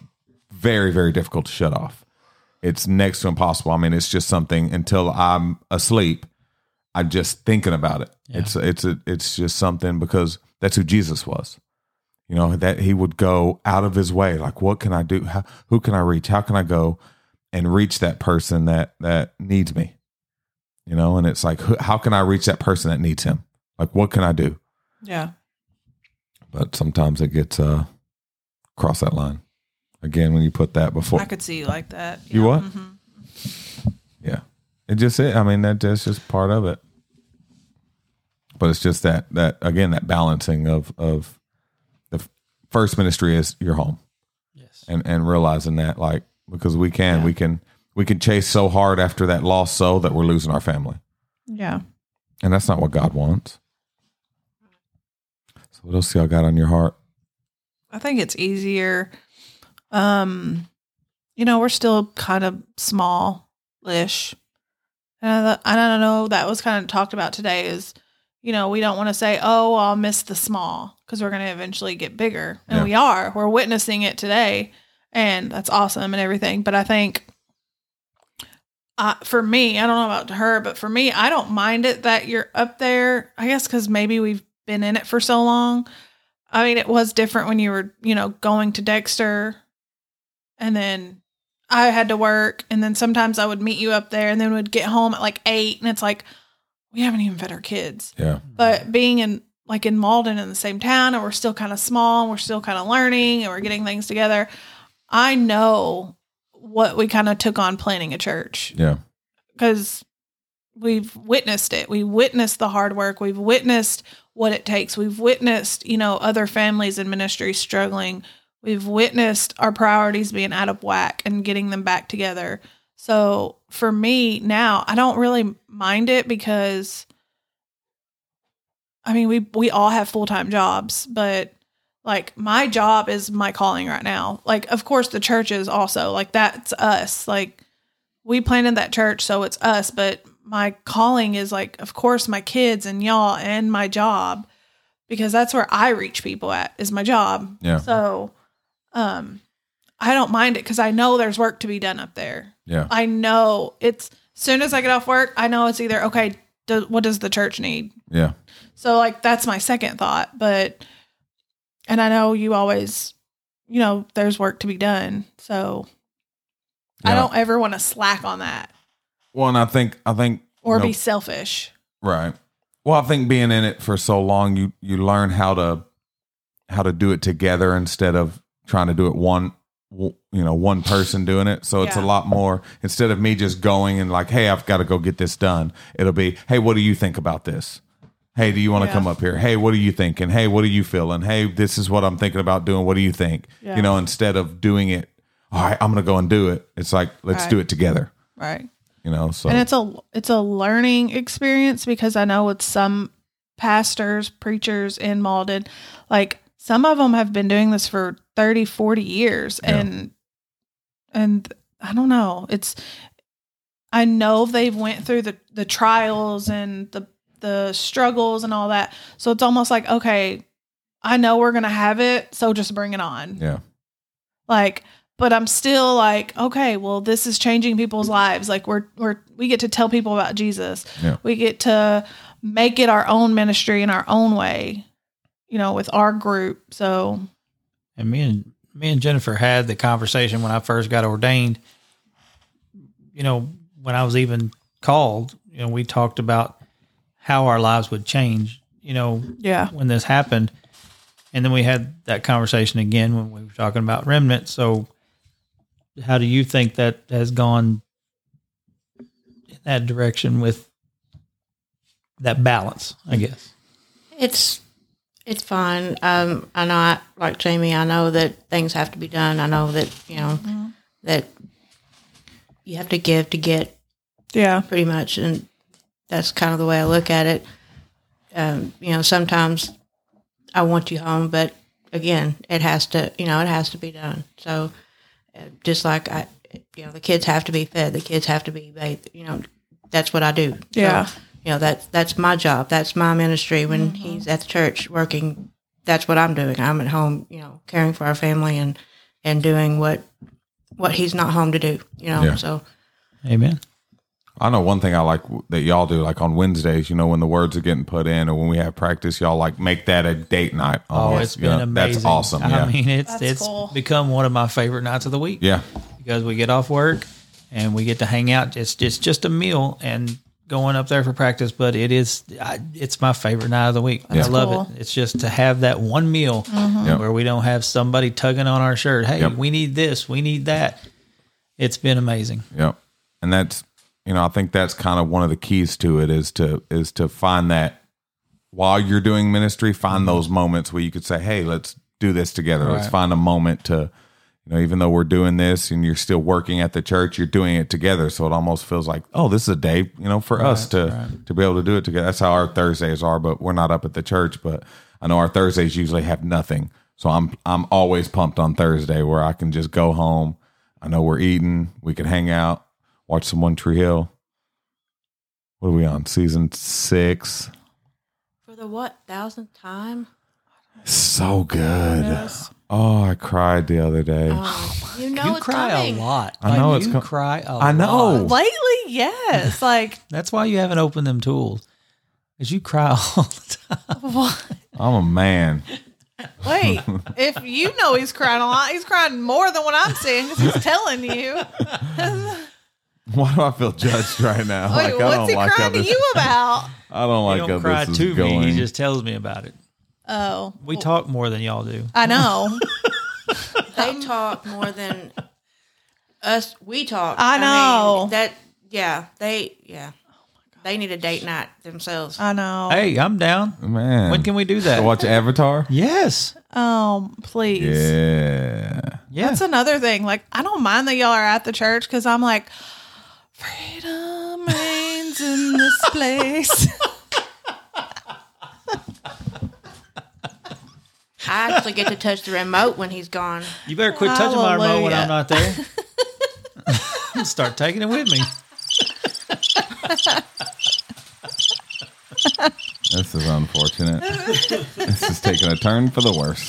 very, very difficult to shut off. It's next to impossible. I mean, it's just something until I'm asleep, I'm just thinking about it. It's it's a, it's just something because that's who Jesus was. You know that he would go out of his way. Like, what can I do? How, who can I reach? How can I go and reach that person that that needs me? You know, and it's like, how can I reach that person that needs him? Like, what can I do? Yeah. But sometimes it gets uh cross that line again when you put that before. I could see you like that. You Yeah. what? Mhm. Yeah. It just it. I mean that that's just part of it. But it's just that that again that balancing of of the first ministry is your home Yes. and and realizing that like because we can we can we can chase so hard after that lost soul that we're losing our family. Yeah. And that's not what God wants. So what else y'all got on your heart? I think it's easier. Um, you know, we're still kind of small-ish. And I, I don't know. That was kind of talked about today. Is you know we don't want to say, "Oh, I'll miss the small," because we're going to eventually get bigger, and Yeah. we are. We're witnessing it today, and that's awesome and everything. But I think, uh, for me, I don't know about her, but for me, I don't mind it that you're up there. I guess because maybe we've been in it for so long. I mean, it was different when you were, you know, going to Dexter and then I had to work. And then sometimes I would meet you up there and then would get home at like eight. And it's like, we haven't even fed our kids. Yeah. But being in, like in Malden in the same town and we're still kind of small and we're still kind of learning and we're getting things together, I know what we kind of took on planning a church Yeah. because we've witnessed it. We witnessed the hard work. We've witnessed what it takes. We've witnessed, you know, other families and ministries struggling. We've witnessed our priorities being out of whack and getting them back together. So for me now, I don't really mind it because I mean, we we all have full-time jobs, but like my job is my calling right now. Like of course the church is also like that's us. Like we planted that church, so it's us. But my calling is like, of course, my kids and y'all and my job, because that's where I reach people at is my job. Yeah. So, um, I don't mind it because I know there's work to be done up there. Yeah. I know it's soon as I get off work, I know it's either okay. Do, what does the church need? Yeah. So like that's my second thought, but and I know you always, you know, there's work to be done. So I don't ever want to slack on that Well, and I think I think or you know, be selfish. Right. Well, I think being in it for so long, you you learn how to how to do it together instead of trying to do it one you know one person doing it. So it's a lot more instead of me just going and like, hey, I've got to go get this done. It'll be, hey, what do you think about this? Hey, do you want to Yeah. come up here? Hey, what are you thinking? Hey, what are you feeling? Hey, this is what I'm thinking about doing. What do you think? Yeah. You know, instead of doing it, all right, I'm going to go and do it. It's like let's Right. do it together. Right. You know, so And it's a it's a learning experience because I know with some pastors, preachers in Malden, like some of them have been doing this for 30, 40 years Yeah. and and I don't know. It's I know they've went through the the trials and the the struggles and all that. So it's almost like okay, I know we're going to have it, so just bring it on. yeah, like but i'm still like okay well this is changing people's lives like we're we're we get to tell people about jesus Yeah. we get to make it our own ministry in our own way you know with our group so And me and me and Jennifer had the conversation when I first got ordained. You know, when I was even called, you know, we talked about how our lives would change, you know, yeah when this happened. And then we had that conversation again when we were talking about remnant. So how do you think that has gone in that direction with that balance, I guess. It's it's fine. Um, I know, I, like Jamie, I know that things have to be done. I know that you know that you have to give to get, Yeah. pretty much, and that's kind of the way I look at it. Um, you know, sometimes I want you home, but again, it has to, you know, it has to be done. So, uh, just like I, you know, the kids have to be fed, the kids have to be bathed. You know, that's what I do. So, Yeah. You know that's that's my job that's my ministry when mm-hmm. he's at the church working that's what i'm doing i'm at home you know caring for our family and and doing what what he's not home to do you know Yeah. so Amen. I know one thing I like that y'all do, like on Wednesdays, you know, when the words are getting put in or when we have practice, y'all like make that a date night. Oh, almost, it's you been know? amazing. That's awesome. I Yeah. mean, it's That's it's cool. become one of my favorite nights of the week. yeah. because we get off work and we get to hang out. It's it's just a meal and going up there for practice, but it is I, it's my favorite night of the week. I love cool. it. It's just to have that one meal Yep. where we don't have somebody tugging on our shirt. Hey, Yep. we need this, we need that. It's been amazing. Yep. And that's you know, I think that's kind of one of the keys to it is to is to find that while you're doing ministry, find mm-hmm. those moments where you could say, Hey, let's do this together. Let's find a moment to you know, even though we're doing this and you're still working at the church, you're doing it together. So it almost feels like, oh, this is a day, you know, for us to to be able to do it together. That's how our Thursdays are, but we're not up at the church. But I know our Thursdays usually have nothing. So I'm I'm always pumped on Thursday where I can just go home. I know we're eating. We can hang out, watch some One Tree Hill. What are we on? Season six. for the what thousandth time So good. Oh, I cried the other day. oh, you know you it's cry coming. a lot. I know Like, it's you com- cry a I know. lot. Lately, yes. Like, That's why you haven't opened them tools. Because you cry all the time. what? I'm a man. Wait, if you know he's crying a lot, he's crying more than what I'm seeing because he's telling you. Why do I feel judged right now? Wait, like I what's don't he like crying to this. you about? I don't like He don't cry this to going. me. He just tells me about it. Oh, We talk more than y'all do. I know. they talk more than us we talk I know. mean, that yeah they yeah they need a date night themselves I know. Hey, I'm down. Man, When can we do that? watch Avatar? Yes. Um, please. Yeah. Yeah. That's another thing. Like, I don't mind that y'all are at the church because I'm like, freedom reigns in this place. I actually get to touch the remote when he's gone you better quit touching my remote when I'm not there. Start taking it with me. This is unfortunate. this is taking a turn for the worse.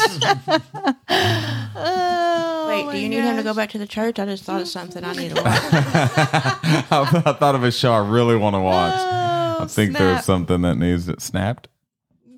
Oh, wait do you need him to go back to the church i just thought of something i need to watch I, I thought of a show I really want to watch. Oh, I think snap. there's something that needs it snapped.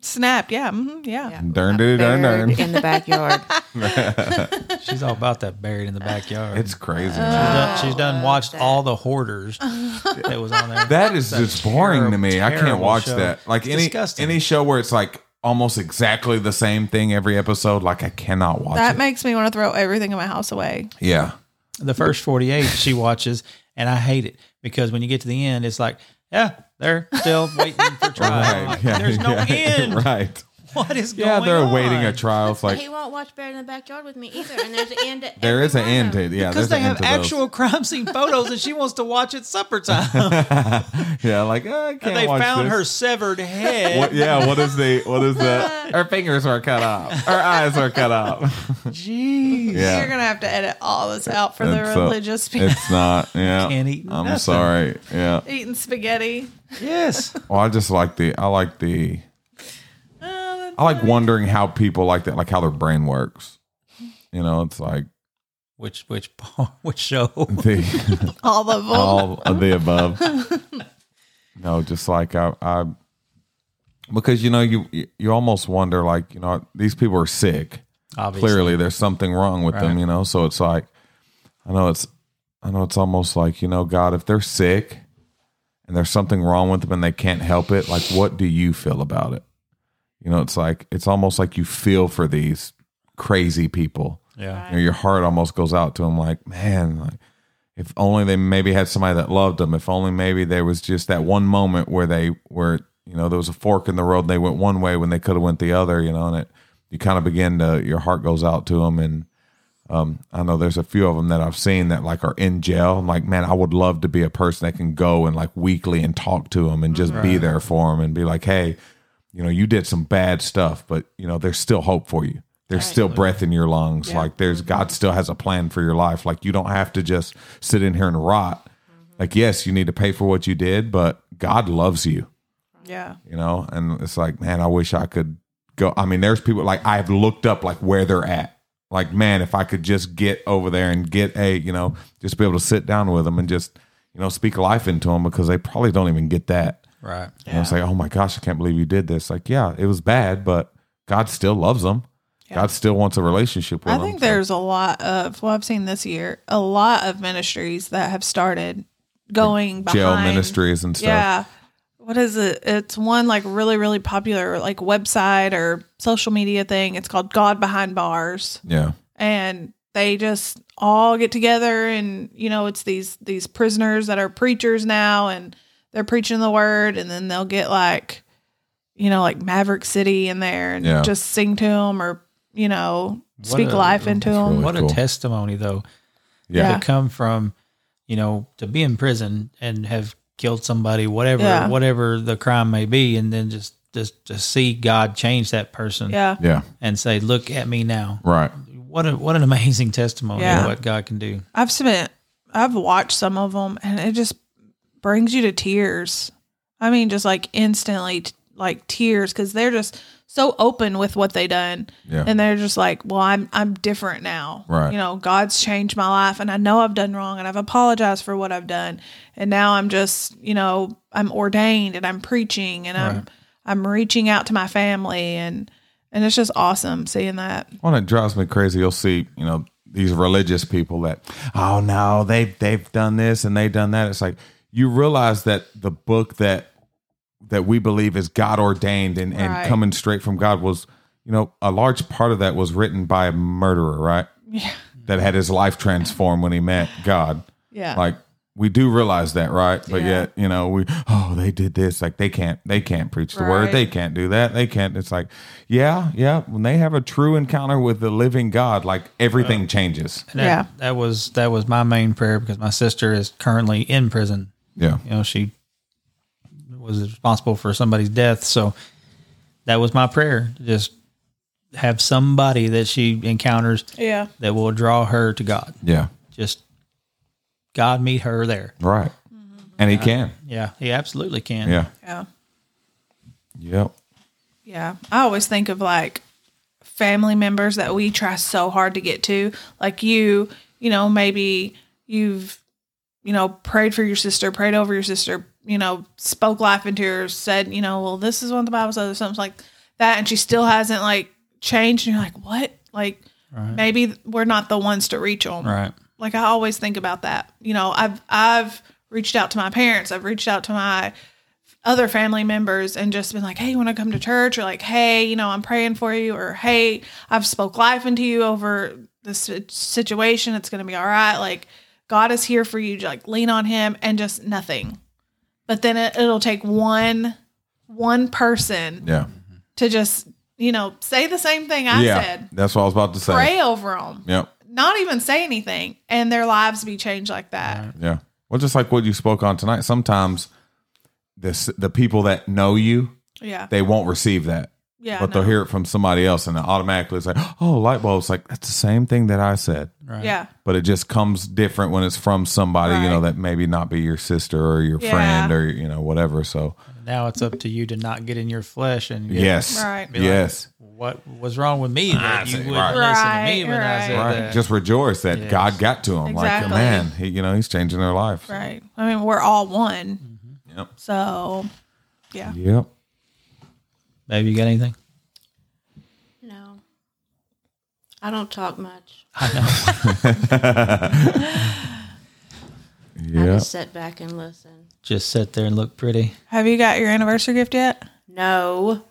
Snapped. Yeah. mhm, yeah. Yeah. Darn diddy darn darn. In the backyard She's all about that buried in the backyard. It's crazy. she's done, she's done watched all the hoarders that was on there. That is just boring to me. I can't watch show. that. Like It's any disgusting. any show where it's like almost exactly the same thing every episode. Like I cannot watch That it. makes me want to throw everything in my house away. yeah. the first 48 she watches and I hate it because when you get to the end it's like yeah they're still waiting for trial Right. Yeah. there's no yeah, end Right. What is going on? Yeah, they're on awaiting a trial. It's like he won't watch Buried in the Backyard with me either and there's an end to there every is an one end to Yeah, because they an have end to those. actual crime scene photos and she wants to watch it supper time Yeah, like uh, I can't they watch found this. her severed head What, yeah, what is the what is the? Her fingers were cut off. Her eyes were cut off. jeez Yeah, You're gonna have to edit all this out for the It's, uh, religious people It's not. Yeah, Can't eat I'm nothing. sorry. Yeah. eating spaghetti. yes Well, I just like the. I like the. I like wondering how people like that, like how their brain works. You know, it's like which which which show the all of them. all of the above. No, just like I, I, because you know you you almost wonder like you know these people are sick. obviously clearly there's something wrong with them you know so it's like i know it's i know it's almost like you know god if they're sick and there's something wrong with them and they can't help it like what do you feel about it you know it's like it's almost like you feel for these crazy people yeah you know, your heart almost goes out to them like man like if only they maybe had somebody that loved them. If only maybe there was just that one moment where they were, you know, there was a fork in the road. And they went one way when they could have went the other. You know, and it you kind of begin to your heart goes out to them. And um, I know there's a few of them that I've seen that like are in jail. I'm like, man, I would love to be a person that can go and like weekly and talk to them and just be there for them and be like, hey, you know, you did some bad stuff, but you know, there's still hope for you. There's still breath in your lungs. Like there's mm-hmm. God still has a plan for your life. Like you don't have to just sit in here and rot. Mm-hmm. Like yes, you need to pay for what you did, but God loves you. Yeah. You know, and it's like, man, I wish I could go. I mean, there's people like I've looked up like where they're at. Like, man, if I could just get over there and get a, you know, just be able to sit down with them and just, you know, speak life into them because they probably don't even get that. Right. You know, it's like, oh my gosh, I can't believe you did this. Like, yeah, it was bad, but God still loves them. God still wants a relationship with them. I them. think So- there's a lot of well, I've seen this year a lot of ministries that have started going jail behind ministries and stuff. Yeah. What is it? It's one like really, really popular like website or social media thing. It's called God Behind Bars. Yeah. And they just all get together and you know, it's these these prisoners that are preachers now and they're preaching the word and then they'll get like you know, like Maverick City in there and Yeah. just sing to them or, you know, speak a- life into them. really What cool. a testimony, though, Yeah. Yeah. to come from, you know, to be in prison and have killed somebody, whatever, Yeah. whatever the crime may be, and then just just to see God change that person Yeah. Yeah. and say, "Look at me now." Right. What a what an amazing testimony Yeah. of what God can do. I've spent, I've watched some of them, and it just brings you to tears. I mean, just like instantly, t- like tears, because they're just so open with what they done, Yeah. and they're just like, "Well, I'm I'm different now. Right. You know, God's changed my life, and I know I've done wrong, and I've apologized for what I've done, and now I'm just, you know, I'm ordained, and I'm preaching, and I'm I'm reaching out to my family, and and it's just awesome seeing that. One that drives me crazy, you'll see, you know, these religious people that, oh no, they've they've done this and they've done that. It's like you realize that the book that that we believe is God ordained and, and Right. coming straight from God was, you know, a large part of that was written by a murderer, right? Yeah. That had his life transformed when he met God. Yeah. Like we do realize that, right? But Yeah. yet, you know, we oh they did this, like they can't they can't preach the word, they can't do that, they can't. It's like, yeah, yeah. When they have a true encounter with the living God, like everything changes. That, Yeah. that was that was my main prayer because my sister is currently in prison. Yeah, You know, she was responsible for somebody's death, so that was my prayer. Just have somebody that she encounters yeah. that will draw her to God. yeah, Just God meet her there. right. Mm-hmm. And he can. Yeah, he absolutely can. Yeah, Yeah. yep, Yeah. I always think of like family members that we try so hard to get to. Like you, you know, maybe you've, you know, prayed for your sister, prayed over your sister, you know, spoke life into her, said, you know, well, this is what the Bible says, or something like that. And she still hasn't like changed. And you're like, what? Like, maybe we're not the ones to reach them. Right. Like I always think about that. You know, I've I've reached out to my parents. I've reached out to my other family members and just been like, "Hey, you want to come to church?" or like, "Hey, you know, I'm praying for you," or "Hey, I've spoke life into you over this situation. It's going to be all right." Like God is here for you. Like lean on Him and just nothing. But then it, it'll take one one person yeah, to just you know say the same thing I yeah. said. That's what I was about to say. Pray over them Yep, not even say anything and their lives be changed like that. yeah. Well, just like what you spoke on tonight, sometimes this the people that know you Yeah. they won't receive that. Yeah. but they'll hear it from somebody else and it automatically it's like, oh, light bulbs. Like, that's the same thing that I said. Right. Yeah. But it just comes different when it's from somebody, you know, that maybe not be your sister or your Yeah. friend or, you know, whatever. So, Now it's up to you to not get in your flesh and get, yes. Right. Be like, Yes. what was wrong with me ah, that you wouldn't right. listen to me Right, when I said right. that? Just rejoice that Yes. God got to him. Like, Exactly. man, he, you know, he's changing their life. Right. I mean, we're all one. Yep. So, yeah. Yep. Baby, you got anything? No. I don't talk much. I know. I just sit back and listen. Just sit there and look pretty. Have you got your anniversary gift yet? No.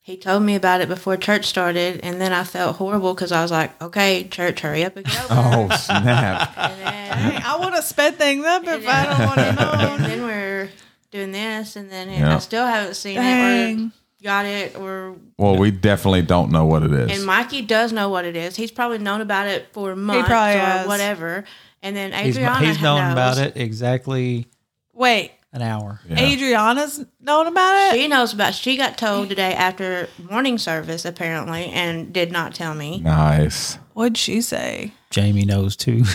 he told me about it before church started, and then I felt horrible because I was like, "Okay, church, hurry up and go." Oh snap! And then, I want to sped things up if I don't want to and know. then we're doing this, and then Yeah. I still haven't seen it or Dang. Got it, or Well, we definitely don't know what it is. and Mikey does know what it is. He's probably known about it for months probably or has. whatever. And then He's, Adriana he's known knows. about it exactly Wait, an hour. Yeah. Adriana's known about it? She knows about. She got told today after morning service apparently, and did not tell me. Nice. What'd she say? Jamie knows too.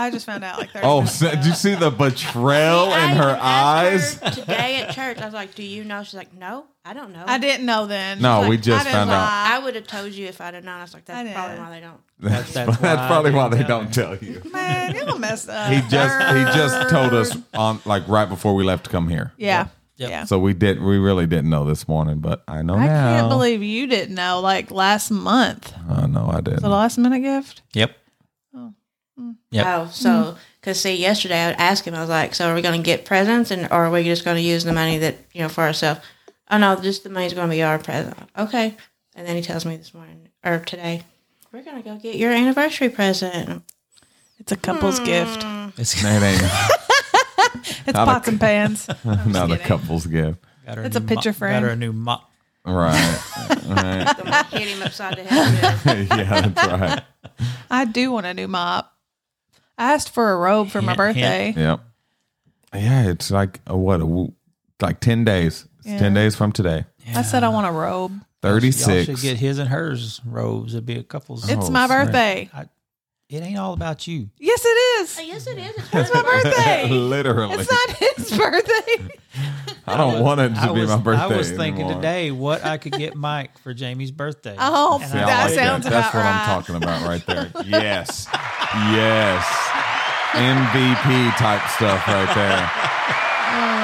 I just found out like 30 Oh, so, did you uh, see the betrayal I in her eyes? her today at church. I was like, "Do you know?" She's like, "No, I don't know." I didn't know then. No, She's we like, just I didn't found out. lie. I would have told you if I'd have known. I was like, I "That's probably why they don't." That's, that's that's, why I probably why didn't they tell don't tell you. Man, you messed up. He just he just told us on like right before we left to come here. Yeah. Yep. Yeah. So we did we really didn't know this morning, but I know I now. can't believe you didn't know like last month. Oh no, I didn't. The last minute gift? yep. Yep. Oh, so mm. because see, yesterday I asked him. I was like, "So are we going to get presents, and or are we just going to use the money that you know for ourselves?" Oh no, just the money's going to be our present. Okay. And then he tells me this morning or today, "We're going to go get your anniversary present." It's a couple's hmm. gift. It's It It's Not a- pots and pans. not a couple's gift. got her It's a picture mop- frame. Got her a new mop. Right. right. I'm hit him upside the head. yeah, that's right. I do want a new mop. I asked for a robe for my birthday. Yep. Yeah, it's like a, what a w- like ten days. It's Yeah. ten days from today. I said I want a robe. Thirty Y'all should six. get his and hers robes. It'd be a couple's. Oh, it's Oh, my snap. birthday. It ain't all about you. Yes, it is. Oh, yes, it is. It's It's my birthday. Literally. It's not his birthday. I don't want it to I be was, my birthday. I was thinking anymore. today what I could get Mike for Jamie's birthday. Oh, And See, I I that like sounds that. That's about what right. I'm talking about right there. Yes. Yes. MVP type stuff right there.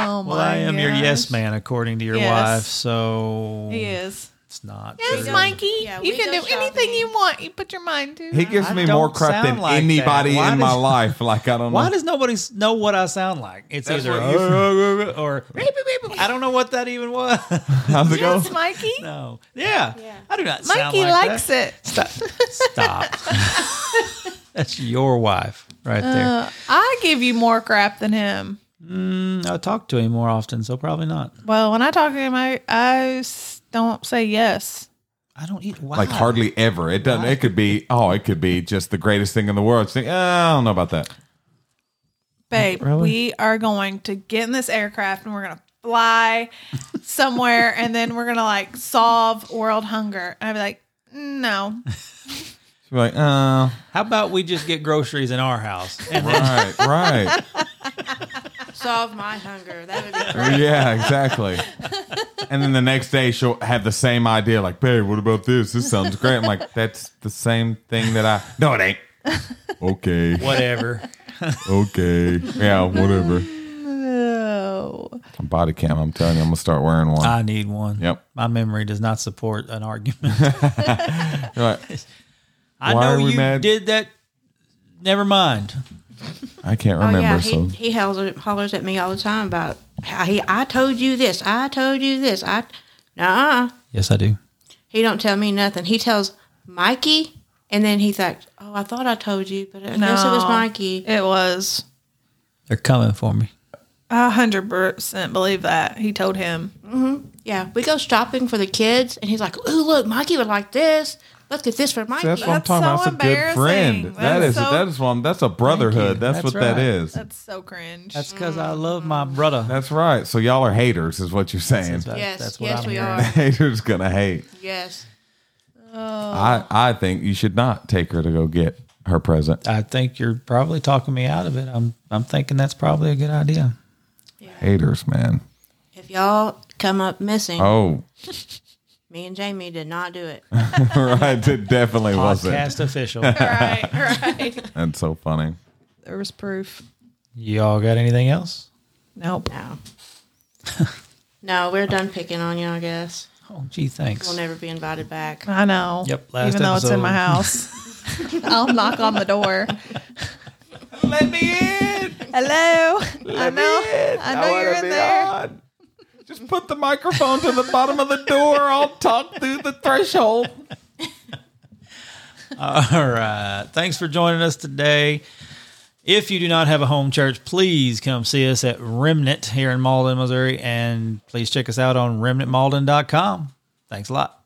Oh my well, I am your gosh. yes man, according to your Yes. wife. So He is. it's not. Yes, true. Mikey. Yeah, you we can go do anything shopping. you want. You put your mind to. He gives I me more don't crap than sound like anybody that. Why in my does- life. Like I don't know. Why know. does nobody s- know what I sound like? It's That's either what you- or I don't know what that even was. How's it go? yes, Mikey. no. Yeah. Yeah. I do not sound Mikey like likes that. it. Stop. Stop. That's your wife right there. Uh, I give you more crap than him. Mm, I talk to him more often, so probably not. Well, when I talk to him, I, I s- don't say yes. I don't eat. Why? Like hardly ever. It doesn't. It could be. Oh, it could be just the greatest thing in the world. Just think, "Uh, I don't know about that. Babe, Really? we are going to get in this aircraft and we're going to fly somewhere and then we're going to like solve world hunger. And I'd be like, no. She'd be like, oh, How about we just get groceries in our house? And right, right. Solve my hunger. That would be great. Yeah, exactly. And then the next day she'll have the same idea, like, babe, what about this? This sounds great. I'm like, that's the same thing that I. No, it ain't. Okay. whatever. Okay. Yeah, whatever. No. Body cam. I'm telling you, I'm gonna start wearing one. I need one. Yep. My memory does not support an argument. You're like, I Why know are we you mad? did that. Never mind. I can't Oh remember. yeah, so he he hollers, hollers at me all the time about how he. I told you this. I told you this. I, nah. Yes, I do. He don't tell me nothing. He tells Mikey, and then he's like, "Oh, I thought I told you, but I guess it was No. Mikey." It was. They're coming for me. A hundred percent believe that. He told him. Mm-hmm. Yeah, we go shopping for the kids, and he's like, "Ooh, look, Mikey would like this. Let's get this for Mikey." that's what I'm That's talking about. so That's a good friend. embarrassing. That That's is so- that is one. That's a brotherhood. That's, That's what that right. is. That's so cringe. That's because I mm. love my brother. That's right. So y'all are haters, is what you're saying. That's, Yes, that's what yes, I'm we hearing. are. haters gonna hate. yes. I oh. I think you should not take her to go get her present. I think you're probably talking me out of it. I'm I'm thinking that's probably a good idea. Haters, man. If y'all come up missing, Oh, me and Jamie did not do it. right. It definitely wasn't. Podcast official. right, right. That's so funny. There was proof. Y'all got anything else? Nope. No. no, we're done picking on you. I guess Oh, gee, thanks. we'll never be invited back. I know. Yep, last Even though it's in my house. I'll knock on the door. Let me in. Hello. Let I know. I know you're in there. Just put the microphone to the bottom of the door. I'll talk through the threshold. All right. Thanks for joining us today. If you do not have a home church, please come see us at Remnant here in Malden, Missouri, and please check us out on remnantmalden.com. Thanks a lot.